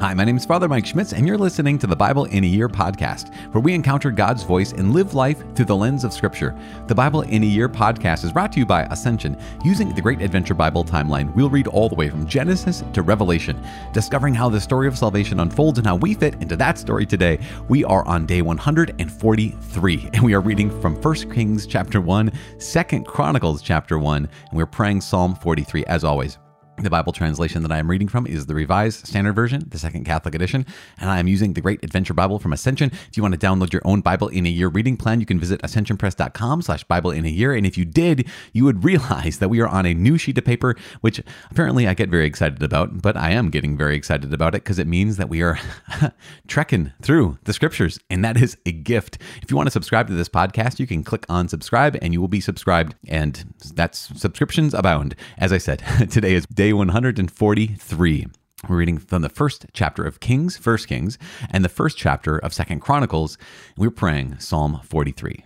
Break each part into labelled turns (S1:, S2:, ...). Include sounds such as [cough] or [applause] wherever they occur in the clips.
S1: Hi, my name is Father Mike Schmitz, and you're listening to the Bible in a Year podcast, where we encounter God's voice and live life through the lens of Scripture. The Bible in a Year podcast is brought to you by Ascension. Using the Great Adventure Bible timeline, we'll read all the way from Genesis to Revelation, discovering how the story of salvation unfolds and how we fit into that story today. We are on day 143, and we are reading from 1 Kings chapter 1, 2 Chronicles chapter 1, and we're praying Psalm 43 as always. The Bible translation that I am reading from is the Revised Standard Version, the Second Catholic Edition, and I am using the Great Adventure Bible from Ascension. If you want to download your own Bible in a Year reading plan, you can visit ascensionpress.com slash Bible in a Year. And if you did, you would [laughs] realize that we are on a new sheet of paper, which apparently I get very excited about, but I am getting very excited about it because it means that we are [laughs] trekking through the scriptures, and that is a gift. If you want to subscribe to this podcast, you can click on subscribe and you will be subscribed, and that's subscriptions abound. As I said, [laughs] today is day 143. We're reading from the first chapter of Kings, First Kings, and the first chapter of Second Chronicles. We're praying Psalm 43.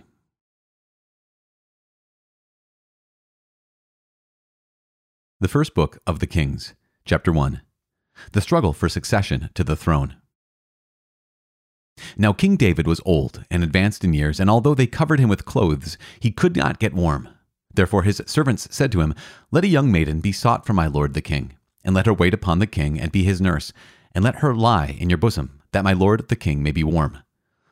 S1: The first book of the Kings, chapter 1. The struggle for succession to the throne. Now King David was old and advanced in years, and although they covered him with clothes, he could not get warm. Therefore his servants said to him, Let a young maiden be sought for my lord the king, and let her wait upon the king and be his nurse, and let her lie in your bosom, that my lord the king may be warm.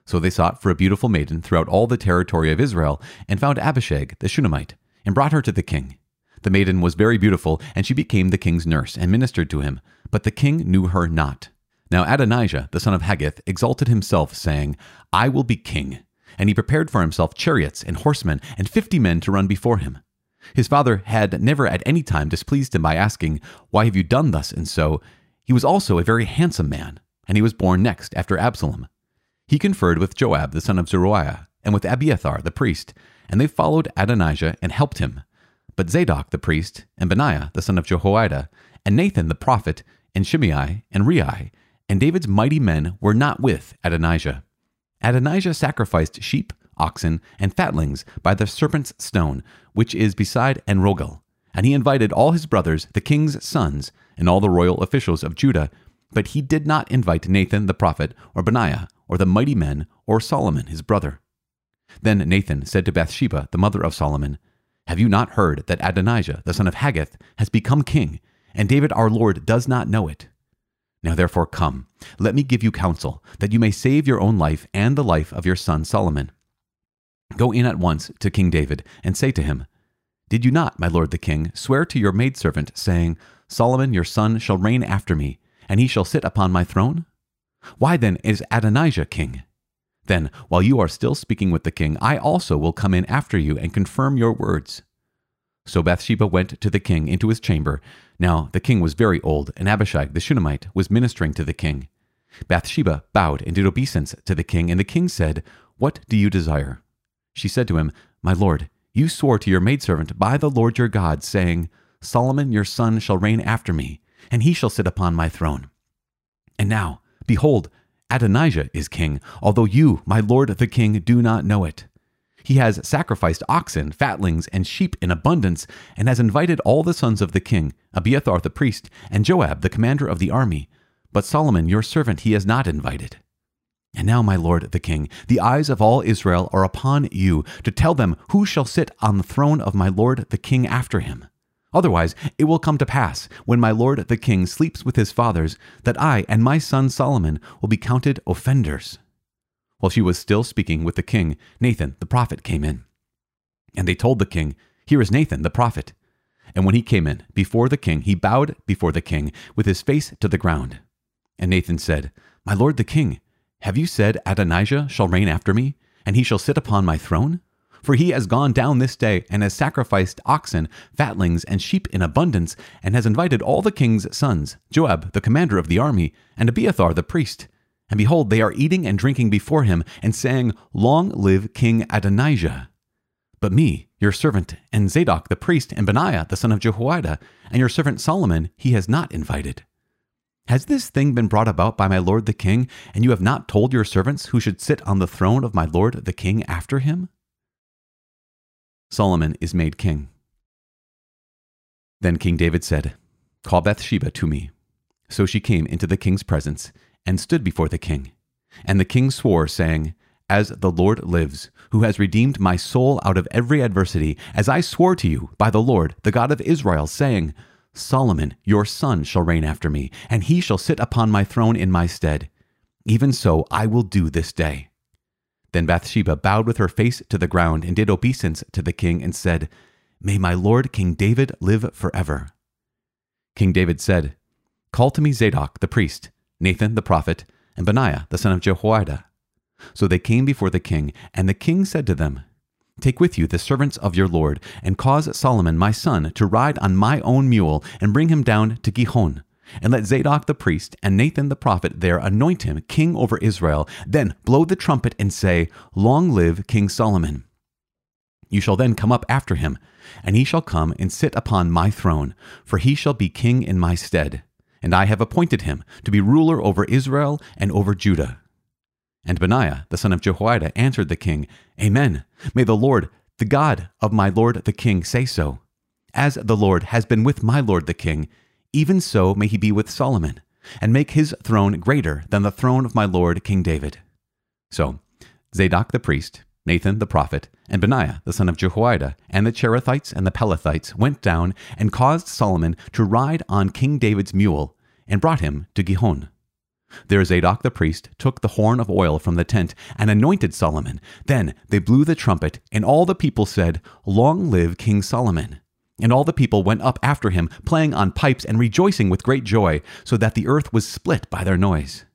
S1: So they sought for a beautiful maiden throughout all the territory of Israel, and found Abishag the Shunammite, and brought her to the king. The maiden was very beautiful, and she became the king's nurse, and ministered to him. But the king knew her not. Now Adonijah, the son of Haggith, exalted himself, saying, I will be king and he prepared for himself chariots and horsemen and fifty men to run before him. His father had never at any time displeased him by asking, Why have you done thus and so? He was also a very handsome man, and he was born next after Absalom. He conferred with Joab the son of Zeruiah, and with Abiathar the priest, and they followed Adonijah and helped him. But Zadok the priest, and Benaiah the son of Jehoiada, and Nathan the prophet, and Shimei, and Rei, and David's mighty men were not with Adonijah. Adonijah sacrificed sheep, oxen, and fatlings by the serpent's stone, which is beside Enrogel. And he invited all his brothers, the king's sons, and all the royal officials of Judah, but he did not invite Nathan the prophet, or Benaiah, or the mighty men, or Solomon his brother. Then Nathan said to Bathsheba, the mother of Solomon, Have you not heard that Adonijah, the son of Haggith, has become king, and David our Lord does not know it? Now therefore come, let me give you counsel, that you may save your own life and the life of your son Solomon. Go in at once to King David, and say to him, Did you not, my lord the king, swear to your maidservant, saying, Solomon your son shall reign after me, and he shall sit upon my throne? Why then is Adonijah king? Then, while you are still speaking with the king, I also will come in after you and confirm your words. So Bathsheba went to the king into his chamber. Now the king was very old, and Abishag the Shunammite was ministering to the king. Bathsheba bowed and did obeisance to the king, and the king said, What do you desire? She said to him, My lord, you swore to your maidservant by the Lord your God, saying, Solomon your son shall reign after me, and he shall sit upon my throne. And now, behold, Adonijah is king, although you, my lord the king, do not know it. He has sacrificed oxen, fatlings, and sheep in abundance, and has invited all the sons of the king, Abiathar the priest, and Joab the commander of the army. But Solomon your servant he has not invited. And now, my lord the king, the eyes of all Israel are upon you to tell them who shall sit on the throne of my lord the king after him. Otherwise, it will come to pass, when my lord the king sleeps with his fathers, that I and my son Solomon will be counted offenders. While she was still speaking with the king, Nathan the prophet came in. And they told the king, Here is Nathan the prophet. And when he came in before the king, he bowed before the king with his face to the ground. And Nathan said, My lord the king, have you said Adonijah shall reign after me, and he shall sit upon my throne? For he has gone down this day and has sacrificed oxen, fatlings, and sheep in abundance, and has invited all the king's sons, Joab the commander of the army, and Abiathar the priest, and behold, they are eating and drinking before him, and saying, Long live King Adonijah. But me, your servant, and Zadok the priest, and Benaiah the son of Jehoiada, and your servant Solomon, he has not invited. Has this thing been brought about by my lord the king, and you have not told your servants who should sit on the throne of my lord the king after him? Solomon is made king. Then King David said, Call Bathsheba to me. So she came into the king's presence and stood before the king. And the king swore, saying, As the Lord lives, who has redeemed my soul out of every adversity, as I swore to you by the Lord, the God of Israel, saying, Solomon, your son, shall reign after me, and he shall sit upon my throne in my stead. Even so I will do this day. Then Bathsheba bowed with her face to the ground and did obeisance to the king and said, May my lord King David live forever. King David said, Call to me Zadok the priest, Nathan the prophet, and Benaiah the son of Jehoiada. So they came before the king, and the king said to them, Take with you the servants of your Lord, and cause Solomon my son to ride on my own mule, and bring him down to Gihon. And let Zadok the priest and Nathan the prophet there anoint him king over Israel. Then blow the trumpet and say, Long live King Solomon. You shall then come up after him, and he shall come and sit upon my throne, for he shall be king in my stead. And I have appointed him to be ruler over Israel and over Judah. And Benaiah, the son of Jehoiada, answered the king, Amen. May the Lord, the God of my lord the king, say so. As the Lord has been with my lord the king, even so may he be with Solomon, and make his throne greater than the throne of my lord King David. So Zadok the priest, Nathan the prophet, and Benaiah the son of Jehoiada, and the Cherethites and the Pelethites went down and caused Solomon to ride on King David's mule, and brought him to Gihon. There Zadok the priest took the horn of oil from the tent and anointed Solomon. Then they blew the trumpet, and all the people said, Long live King Solomon! And all the people went up after him, playing on pipes and rejoicing with great joy, so that the earth was split by their noise.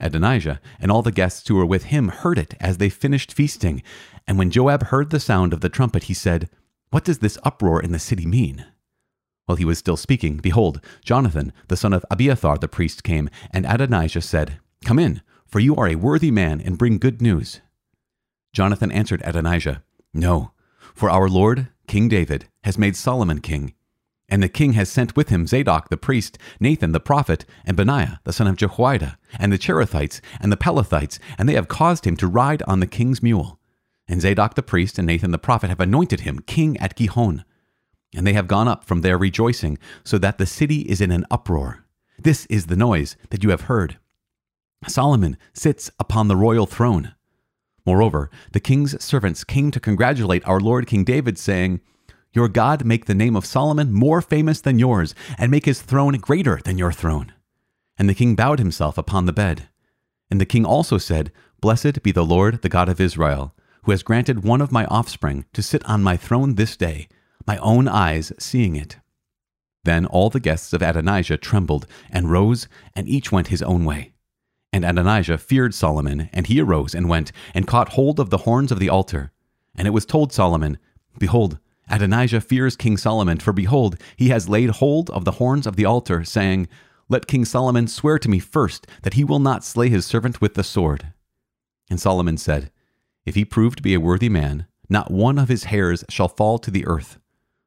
S1: Adonijah and all the guests who were with him heard it as they finished feasting. And when Joab heard the sound of the trumpet, he said, What does this uproar in the city mean? While he was still speaking, behold, Jonathan, the son of Abiathar the priest, came, and Adonijah said, Come in, for you are a worthy man, and bring good news. Jonathan answered Adonijah, No, for our Lord, King David, has made Solomon king. And the king has sent with him Zadok the priest, Nathan the prophet, and Benaiah the son of Jehoiada, and the Cherethites, and the Pelethites, and they have caused him to ride on the king's mule. And Zadok the priest and Nathan the prophet have anointed him king at Gihon. And they have gone up from there rejoicing, so that the city is in an uproar. This is the noise that you have heard. Solomon sits upon the royal throne. Moreover, the king's servants came to congratulate our Lord King David, saying, Your God make the name of Solomon more famous than yours, and make his throne greater than your throne. And the king bowed himself upon the bed. And the king also said, Blessed be the Lord, the God of Israel, who has granted one of my offspring to sit on my throne this day my own eyes seeing it. Then all the guests of Adonijah trembled and rose, and each went his own way. And Adonijah feared Solomon, and he arose and went and caught hold of the horns of the altar. And it was told Solomon, Behold, Adonijah fears King Solomon, for behold, he has laid hold of the horns of the altar, saying, Let King Solomon swear to me first that he will not slay his servant with the sword. And Solomon said, If he prove to be a worthy man, not one of his hairs shall fall to the earth.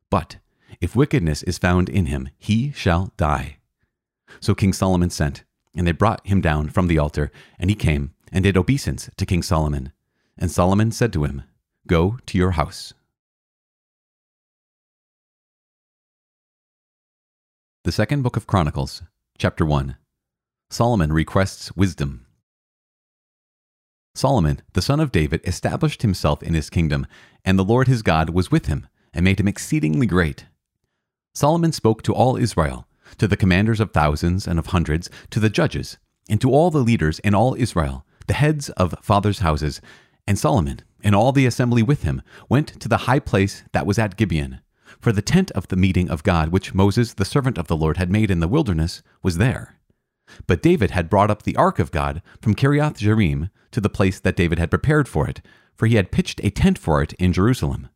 S1: But if wickedness is found in him, he shall die. So King Solomon sent, and they brought him down from the altar, and he came and did obeisance to King Solomon. And Solomon said to him, Go to your house. The second book of Chronicles, chapter 1. Solomon requests wisdom. Solomon, the son of David, established himself in his kingdom, and the Lord his God was with him and made him exceedingly great. Solomon spoke to all Israel, to the commanders of thousands and of hundreds, to the judges, and to all the leaders in all Israel, the heads of fathers' houses. And Solomon and all the assembly with him went to the high place that was at Gibeon. For the tent of the meeting of God, which Moses, the servant of the Lord, had made in the wilderness, was there. But David had brought up the ark of God from Kiriath Jearim to the place that David had prepared for it, for he had pitched a tent for it in Jerusalem.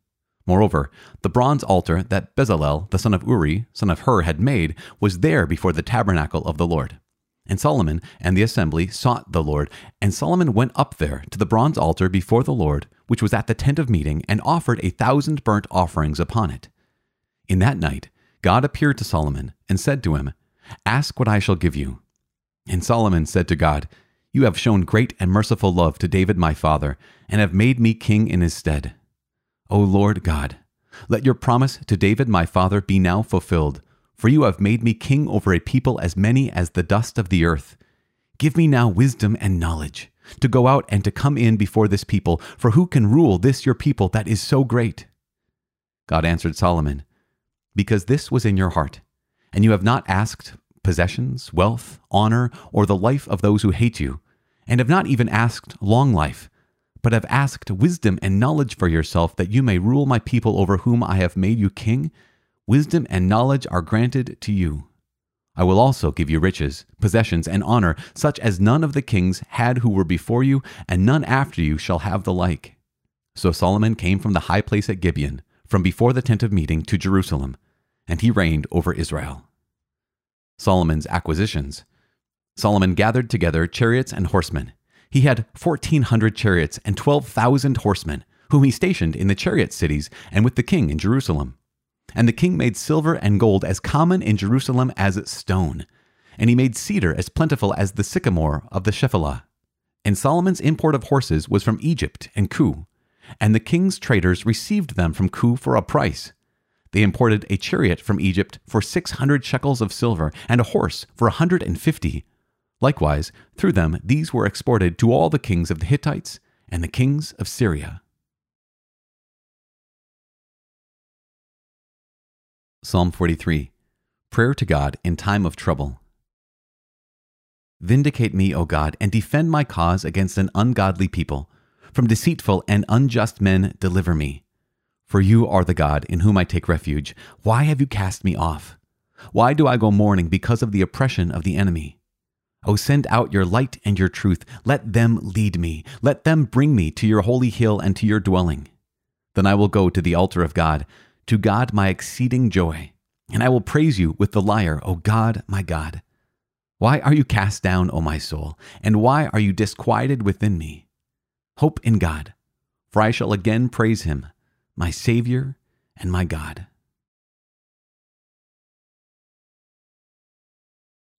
S1: Moreover, the bronze altar that Bezalel, the son of Uri, son of Hur, had made was there before the tabernacle of the Lord. And Solomon and the assembly sought the Lord, and Solomon went up there to the bronze altar before the Lord, which was at the tent of meeting, and offered a thousand burnt offerings upon it. In that night, God appeared to Solomon and said to him, Ask what I shall give you. And Solomon said to God, You have shown great and merciful love to David my father, and have made me king in his stead. O Lord God, let your promise to David my father be now fulfilled, for you have made me king over a people as many as the dust of the earth. Give me now wisdom and knowledge to go out and to come in before this people, for who can rule this your people that is so great? God answered Solomon, Because this was in your heart, and you have not asked possessions, wealth, honor, or the life of those who hate you, and have not even asked long life, but have asked wisdom and knowledge for yourself that you may rule my people over whom I have made you king, wisdom and knowledge are granted to you. I will also give you riches, possessions, and honor, such as none of the kings had who were before you, and none after you shall have the like. So Solomon came from the high place at Gibeon, from before the tent of meeting to Jerusalem, and he reigned over Israel. Solomon's acquisitions. Solomon gathered together chariots and horsemen. He had 1,400 chariots and 12,000 horsemen, whom he stationed in the chariot cities and with the king in Jerusalem. And the king made silver and gold as common in Jerusalem as stone. And he made cedar as plentiful as the sycamore of the Shephelah. And Solomon's import of horses was from Egypt and Kue. And the king's traders received them from Kue for a price. They imported a chariot from Egypt for 600 shekels of silver, and a horse for a 150. Likewise, through them these were exported to all the kings of the Hittites and the kings of Syria. Psalm 43 Prayer to God in Time of Trouble. Vindicate me, O God, and defend my cause against an ungodly people. From deceitful and unjust men, deliver me. For you are the God in whom I take refuge. Why have you cast me off? Why do I go mourning because of the oppression of the enemy? O send out your light and your truth. Let them lead me. Let them bring me to your holy hill and to your dwelling. Then I will go to the altar of God to God my exceeding joy, and I will praise you with the lyre, O God, my God. Why are you cast down, O my soul, and why are you disquieted within me? Hope in God, for I shall again praise him, my Savior and my God.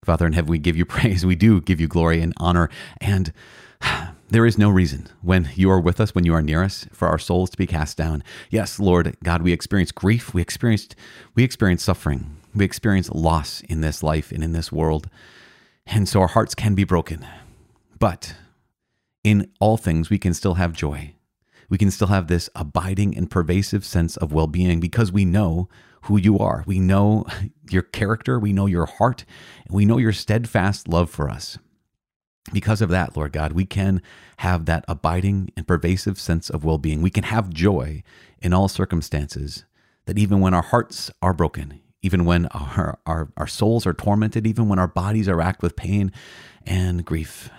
S1: Father in heaven, we give you [laughs] praise. We do give you glory and honor. And [sighs] there is no reason when you are with us, when you are near us, for our souls to be cast down. Yes, Lord God, we experience grief, we experienced we experience suffering, we experience loss in this life and in this world. And so our hearts can be broken. But in all things we can still have joy. We can still have this abiding and pervasive sense of well-being because we know who you are. We know [laughs] your character, we know your heart, and we know your steadfast love for us. Because of that, Lord God, we can have that abiding and pervasive sense of well being. We can have joy in all circumstances, that even when our hearts are broken, even when our, our, our souls are tormented, even when our bodies are racked with pain and grief,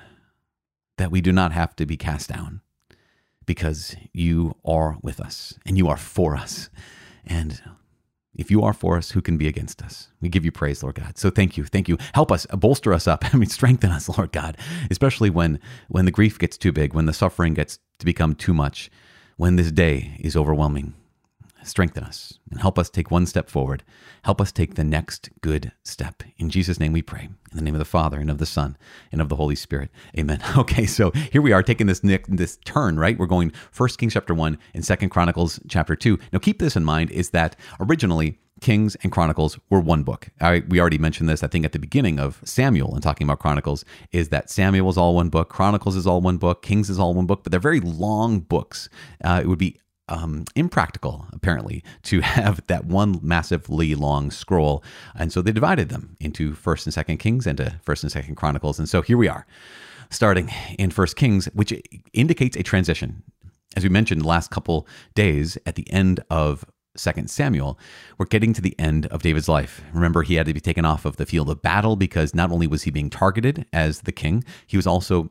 S1: that we do not have to be cast down because you are with us and you are for us. And if you are for us, who can be against us? We give you praise, Lord God. So thank you, thank you. Help us, bolster us up. [laughs] I mean, strengthen us, Lord God. Especially when when the grief gets too big, when the suffering gets to become too much, when this day is overwhelming strengthen us and help us take one step forward. Help us take the next good step. In Jesus' name we pray. In the name of the Father and of the Son and of the Holy Spirit. Amen. [laughs] Okay, so here we are taking this this turn, right? We're going First Kings chapter 1 and Second Chronicles chapter 2. Now keep this in mind is that originally Kings and Chronicles were one book. I, we already mentioned this, I think, at the beginning of Samuel and talking about Chronicles, is that Samuel is all one book, Chronicles is all one book, Kings is all one book, but they're very long books. Uh, it would be um, impractical, apparently, to [laughs] have that one massively long scroll. And so they divided them into First and Second Kings and to First and Second Chronicles. And so here we are, starting in First Kings, which indicates a transition. As we mentioned the last couple days, at the end of Second Samuel, we're getting to the end of David's life. Remember, he had to be taken off of the field of battle because not only was he being targeted as the king, he was also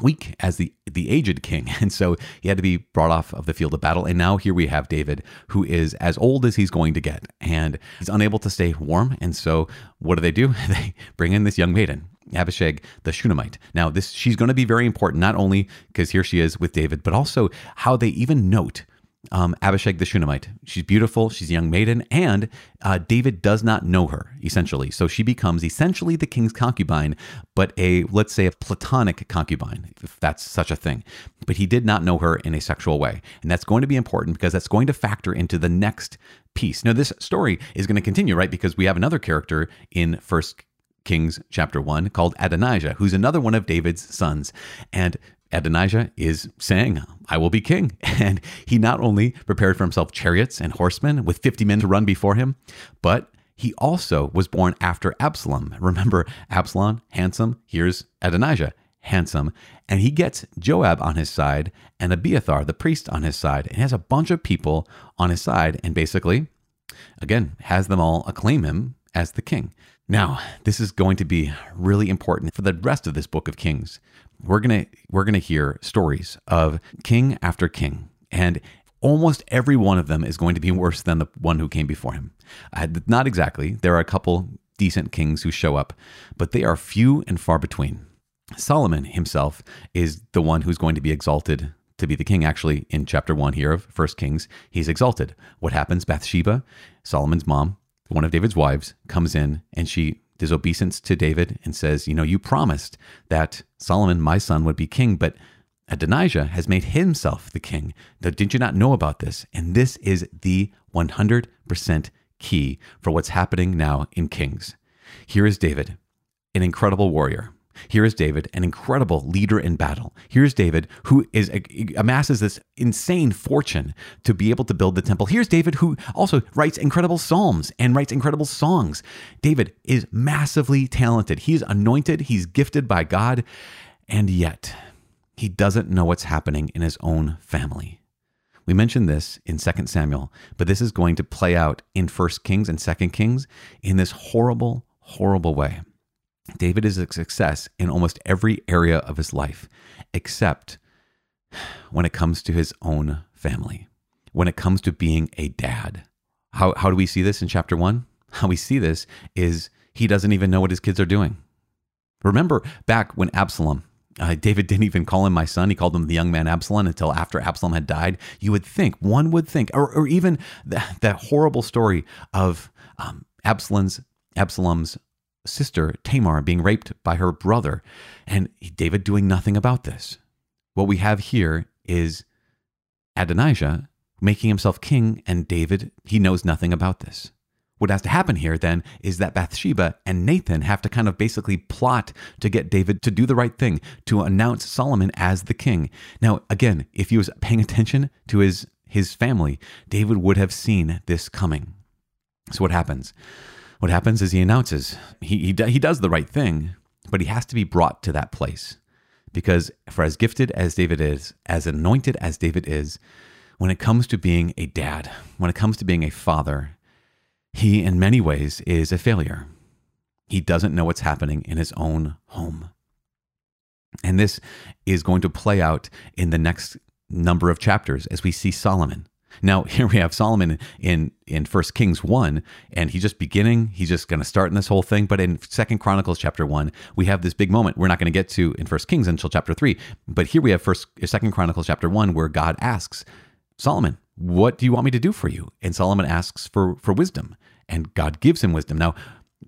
S1: weak as the the aged king. [laughs] And so he had to be brought off of the field of battle. And now here we have David who is as old as he's going to get. And he's unable to stay warm. And so what do they do? [laughs] They bring in this young maiden Abishag the Shunammite. Now this she's going to be very important not only because here she is with David but also how they even note um, Abishag the Shunammite. She's beautiful. She's a young maiden, and uh, David does not know her essentially. So she becomes essentially the king's concubine, but a let's say a platonic concubine, if that's such a thing. But he did not know her in a sexual way, and that's going to be important because that's going to factor into the next piece. Now, this story is going to continue, right? Because we have another character in First Kings chapter 1 called Adonijah, who's another one of David's sons. And Adonijah is saying, I will be king. [laughs] And he not only prepared for himself chariots and horsemen with 50 men to run before him, but he also was born after Absalom. Remember, Absalom, handsome. Here's Adonijah, handsome. And he gets Joab on his side and Abiathar, the priest, on his side. And has a bunch of people on his side and basically, again, has them all acclaim him as the king. Now, this is going to be really important for the rest of this book of Kings. We're going to we're going to hear stories of king after king and almost every one of them is going to be [laughs] worse than the one who came before him. Uh, not exactly. There are a couple decent kings who show up, but they are few and far between. Solomon himself is the one who's going to be exalted to be the king. Actually, in chapter one here of First Kings, he's exalted. What happens? Bathsheba, Solomon's mom, one of David's wives, comes in and she does obeisance to David and says, You know, you promised that Solomon, my son, would be king, but Adonijah has made himself the king. Now, did you not know about this? And this is the 100% key for what's happening now in Kings. Here is David, an incredible warrior, here is David, an incredible leader in battle. Here's David, who is amasses this insane fortune to be able to build the temple. Here's David, who also writes incredible psalms and writes incredible songs. David is massively talented. He's anointed, he's gifted by God, and yet he doesn't know what's happening in his own family. We mentioned this in 2 Samuel, but this is going to play out in 1 Kings and 2 Kings in this horrible, horrible way. David is a success in almost every area of his life, except when it comes to his own family, when it comes to being a dad. How, how do we see this in chapter one? How we see this is he doesn't even know what his kids are doing. Remember back when Absalom, uh, David didn't even call him my son. He called him the young man Absalom until after Absalom had died. You would think, one would think, or, or even that, that horrible story of um, Absalom's Absalom's sister Tamar being raped by her brother, and David doing nothing about this. What we have here is Adonijah making himself king, and David, he knows nothing about this. What has to happen here then is that Bathsheba and Nathan have to kind of basically plot to get David to do the right thing, to announce Solomon as the king. Now, again, if he was paying attention to his, his family, David would have seen this coming. So, what happens? What happens is he announces he, he, he does the right thing, but he has to be brought to that place. Because for as gifted as David is, as anointed as David is, when it comes to being a dad, when it comes to being a father, he in many ways is a failure. He doesn't know what's happening in his own home. And this is going to play out in the next number of chapters as we see Solomon. Now [laughs] here we have Solomon in in First Kings one, and he's just beginning. He's just going to start in this whole thing. But in Second Chronicles chapter one, we have this big moment. We're not going to get to in First Kings until chapter three. But here we have First Second Chronicles chapter one, where God asks Solomon, "What do you want me to do for you?" And Solomon asks for for wisdom, and God gives him wisdom. Now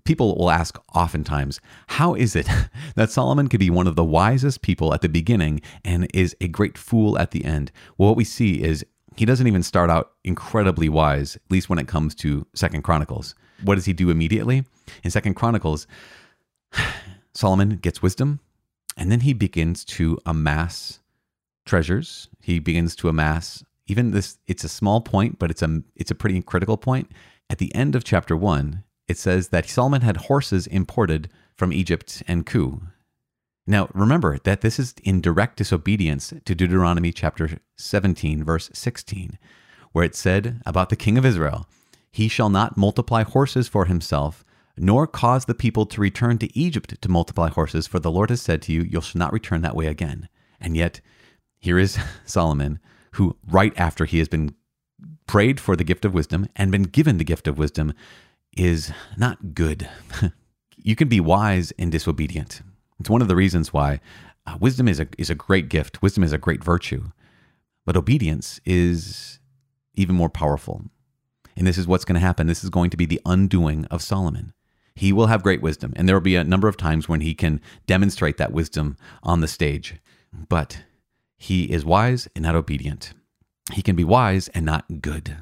S1: people will ask oftentimes, how is it [laughs] that Solomon could be one of the wisest people at the beginning and is a great fool at the end? Well, what we see is he doesn't even start out incredibly wise, at least when it comes to Second Chronicles. What does he do immediately? In Second Chronicles, [sighs] Solomon gets wisdom, and then he begins to amass treasures. He begins to amass even this it's a small point, but it's a it's a pretty critical point. At the end of chapter 1, it says that Solomon had horses imported from Egypt and Kue. Now, remember that this is in direct disobedience to Deuteronomy chapter 17, verse 16, where it said about the king of Israel, He shall not multiply horses for himself, nor cause the people to return to Egypt to multiply horses, for the Lord has said to you, You shall not return that way again. And yet, here is [laughs] Solomon, who, right after he has been prayed for the gift of wisdom and been given the gift of wisdom, is not good. [laughs] you can be wise and disobedient. It's one of the reasons why uh, wisdom is a, is a great gift. Wisdom is a great virtue. But obedience is even more powerful. And this is what's going to happen. This is going to be the undoing of Solomon. He will have great wisdom, and there will be a number of times when he can demonstrate that wisdom on the stage. But he is wise and not obedient. He can be wise and not good.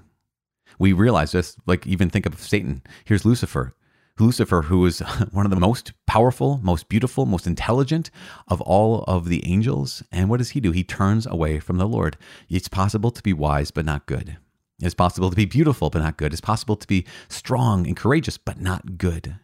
S1: We realize this, like even think of Satan. Here's Lucifer. Lucifer, who is [laughs] one of the most powerful, most beautiful, most intelligent of all of the angels. And what does he do? He turns away from the Lord. It's possible to be wise, but not good. It's possible to be beautiful, but not good. It's possible to be strong and courageous, but not good.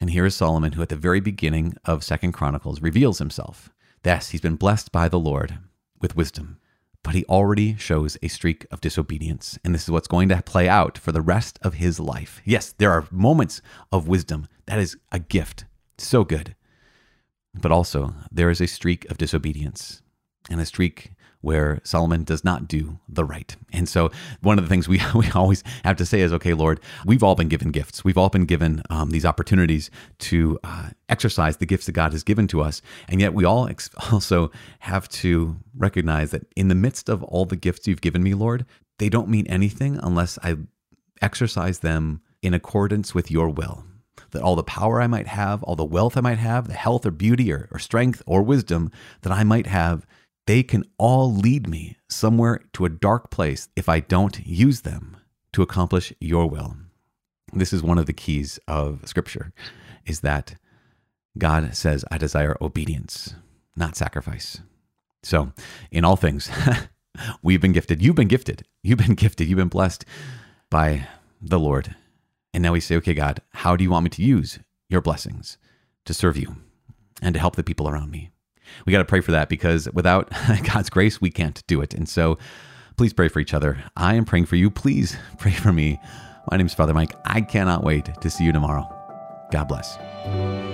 S1: And here is Solomon, who at the very beginning of Second Chronicles reveals himself. Thus, he's been blessed by the Lord with wisdom, but he already shows a streak of disobedience. And this is what's going to play out for the rest of his life. Yes, there are moments of wisdom. That is a gift. So good. But also, there is a streak of disobedience and a streak where Solomon does not do the right. And so, one of the things we, [laughs] we always have to say is, okay, Lord, we've all been given gifts. We've all been given um, these opportunities to uh, exercise the gifts that God has given to us. And yet, we all ex- [laughs] also have to recognize that in the midst of all the gifts you've given me, Lord, they don't mean anything unless I exercise them in accordance with your will that all the power I might have, all the wealth I might have, the health or beauty or, or, strength or wisdom that I might have they can all lead me somewhere to a dark place if I don't use them to accomplish your will. This is one of the keys of scripture is that God says, I desire obedience, not sacrifice. So, in all things, [laughs] we've been gifted. You've been gifted. You've been [laughs] gifted. You've been blessed by the Lord. And now we say, okay, God, how do you want me to use your blessings to serve you and to help the people around me? We got to pray for that because without [laughs] God's grace, we can't do it. And so please pray for each other. I am praying for you. Please [laughs] pray for me. My name is Father Mike. I cannot wait to see you tomorrow. God bless.